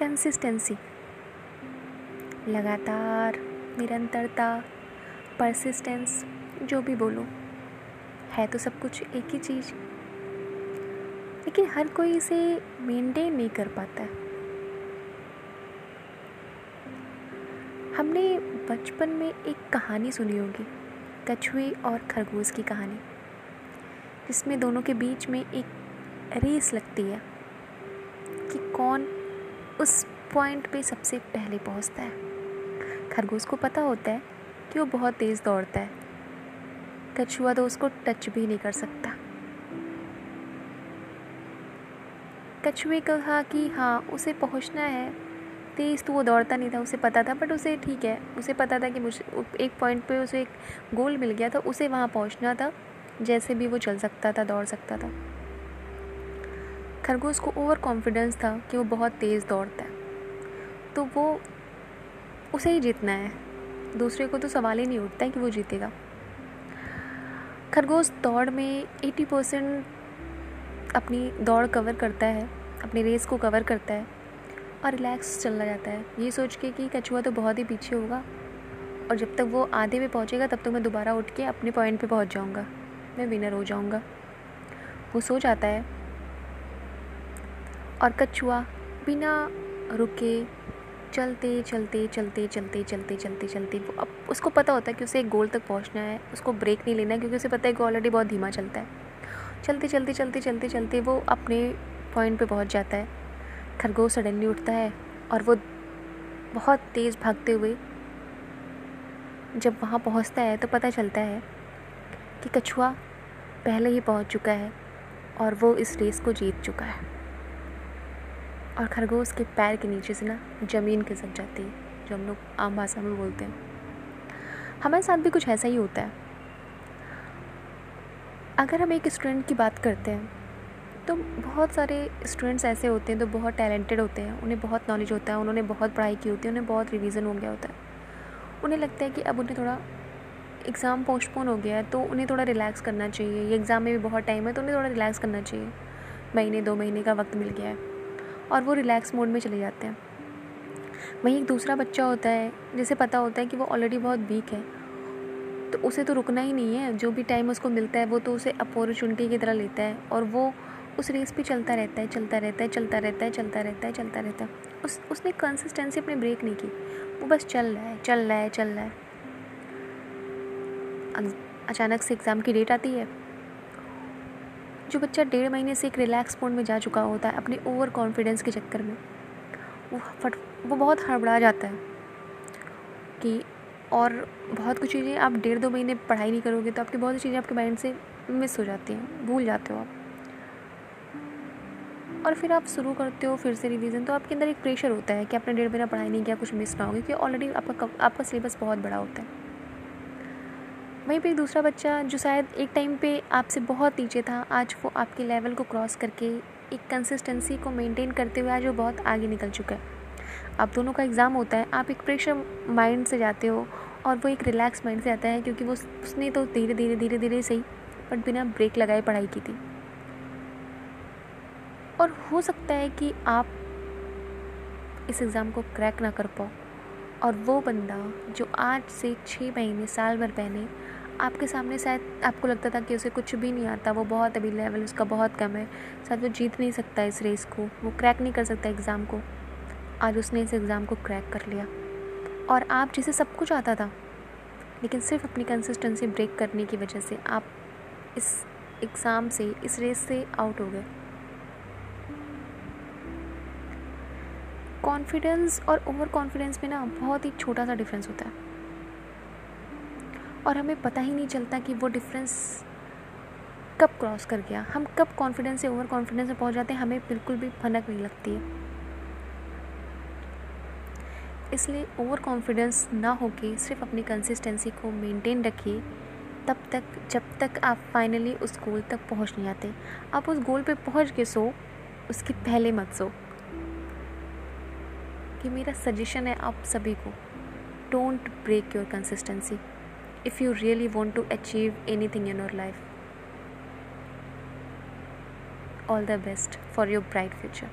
Consistency लगातार, निरंतरता persistence जो भी बोलो, है तो सब कुछ एक ही चीज़। लेकिन हर कोई इसे मेंटेन नहीं कर पाता है। हमने बचपन में एक कहानी सुनी होगी, कछुए और खरगोश की कहानी, जिसमें दोनों के बीच में एक रेस लगती है कि कौन उस पॉइंट पे सबसे पहले पहुँचता है। खरगोश को पता होता है कि वो बहुत तेज़ दौड़ता है। कछुआ तो उसको टच भी नहीं कर सकता। कछुए कहा कि हाँ उसे पहुँचना है। तेज़ तो वो दौड़ता नहीं था, उसे पता था बट उसे ठीक है। उसे पता था कि मुझे एक पॉइंट पे उसे एक गोल मिल गया था, उसे वहाँ पहुँचना था, जैसे भी वो चल सकता था, दौड़ सकता था। खरगोश को ओवर कॉन्फिडेंस था कि वो बहुत तेज़ दौड़ता है। तो वो उसे ही जीतना है। दूसरे को तो सवाल ही नहीं उठता है कि वो जीतेगा। खरगोश दौड़ में 80 परसेंट अपनी दौड़ कवर करता है, अपनी रेस को कवर करता है और रिलैक्स चलना जाता है। ये सोच के कि कछुआ तो बहुत ही पीछे होगा और जब तक वो आधे पे पहुँचेगा, तब तक तो मैं दोबारा उठ के अपने पॉइंट पे पहुँच जाऊँगा। मैं विनर हो जाऊँगा। वो सो जाता है। और कछुआ बिना रुके चलते चलते चलते चलते चलते चलते चलते, वो अब उसको पता होता है कि उसे एक गोल तक पहुँचना है, उसको ब्रेक नहीं लेना है, क्योंकि उसे पता है कि ऑलरेडी बहुत धीमा चलता है। चलते चलते चलते चलते चलते वो अपने पॉइंट पे पहुँच जाता है। खरगोश सडनली उठता है और वो बहुत तेज़ भागते हुए जब वहाँ पहुँचता है तो पता चलता है कि कछुआ पहले ही पहुँच चुका है और वो इस रेस को जीत चुका है। और खरगोश के पैर के नीचे से ना ज़मीन खिसक जाती है, जो हम लोग आम भाषा में बोलते हैं। हमारे साथ भी कुछ ऐसा ही होता है। अगर हम एक स्टूडेंट की बात करते हैं तो बहुत सारे स्टूडेंट्स ऐसे होते हैं जो तो बहुत टैलेंटेड होते हैं, उन्हें बहुत नॉलेज होता है, उन्होंने बहुत पढ़ाई की होती है, उन्हें बहुत रिवीजन हो गया होता है। उन्हें लगता है कि अब उन्हें थोड़ा एग्ज़ाम पोस्टपोन हो गया है तो उन्हें थोड़ा रिलैक्स करना चाहिए। ये एग्ज़ाम में भी बहुत टाइम है तो उन्हें थोड़ा रिलैक्स करना चाहिए। महीने, दो महीने का वक्त मिल गया है। और वो रिलैक्स मोड में चले जाते हैं। वहीं एक दूसरा बच्चा होता है, जिसे पता होता है कि वो ऑलरेडी बहुत वीक है। तो उसे तो रुकना ही नहीं है, जो भी टाइम उसको मिलता है, वो तो उसे अपॉर्चुनिटी की तरह लेता है और वो उस रेस पे चलता रहता है, चलता रहता है, चलता रहता है, चलता रहता है, चलता रहता है। उस, उसने कंसिस्टेंसी अपने ब्रेक नहीं की। वो बस चल रहा है, चल रहा है, चल रहा है। अचानक से एग्ज़ाम की डेट आती है। जो बच्चा डेढ़ महीने से एक रिलैक्स मोड में जा चुका होता है, अपने ओवर कॉन्फिडेंस के चक्कर में, वो फट, वो बहुत हड़बड़ा जाता है कि, और बहुत कुछ चीज़ें आप डेढ़ दो महीने पढ़ाई नहीं करोगे तो आपकी बहुत सी चीज़ें आपके माइंड से मिस हो जाती हैं, भूल जाते हो आप। और फिर आप शुरू करते हो फिर से रिवीजन तो आपके अंदर एक प्रेशर होता है कि आपने डेढ़ महीना पढ़ाई नहीं किया, कुछ मिस ना हो, क्योंकि ऑलरेडी आपका आपका सिलेबस बहुत बड़ा होता है। वहीं पे एक दूसरा बच्चा जो शायद एक टाइम पे आपसे बहुत नीचे था, आज वो आपके लेवल को क्रॉस करके एक कंसिस्टेंसी को मेंटेन करते हुए आज वो बहुत आगे निकल चुका है। आप दोनों का एग्ज़ाम होता है, आप एक प्रेशर माइंड से जाते हो और वो एक रिलैक्स माइंड से आता है क्योंकि वो उसने तो धीरे धीरे धीरे धीरे सही बट बिना ब्रेक लगाए पढ़ाई की थी। और हो सकता है कि आप इस एग्ज़ाम को क्रैक ना कर पाओ। और वो बंदा जो आज से छः महीने, साल भर पहले आपके सामने शायद आपको लगता था कि उसे कुछ भी नहीं आता, वो बहुत अभी लेवल उसका बहुत कम है। शायद वो जीत नहीं सकता इस रेस को, वो क्रैक नहीं कर सकता एग्ज़ाम को। आज उसने इस एग्ज़ाम को क्रैक कर लिया। और आप जिसे सब कुछ आता था, लेकिन सिर्फ़ अपनी कंसिस्टेंसी ब्रेक करने की वजह से आप इस एग्ज़ाम से, इस रेस से आउट हो गए। कॉन्फिडेंस और ओवर कॉन्फिडेंस में ना बहुत ही छोटा सा डिफरेंस होता है। और हमें पता ही नहीं चलता कि वो डिफरेंस कब क्रॉस कर गया। हम कब कॉन्फिडेंस से ओवर कॉन्फिडेंस में पहुँच जाते हैं, हमें बिल्कुल भी भनक नहीं लगती। है इसलिए ओवर कॉन्फिडेंस ना होके सिर्फ़ अपनी कंसिस्टेंसी को मेंटेन रखिए, तब तक, जब तक आप फाइनली उस गोल तक पहुँच नहीं आते। आप उस गोल पे पहुँच के सो, उसके पहले मत सो। कि मेरा सजेशन है आप सभी को। Don't break your consistency if you really want to achieve anything in your life all the best for your bright future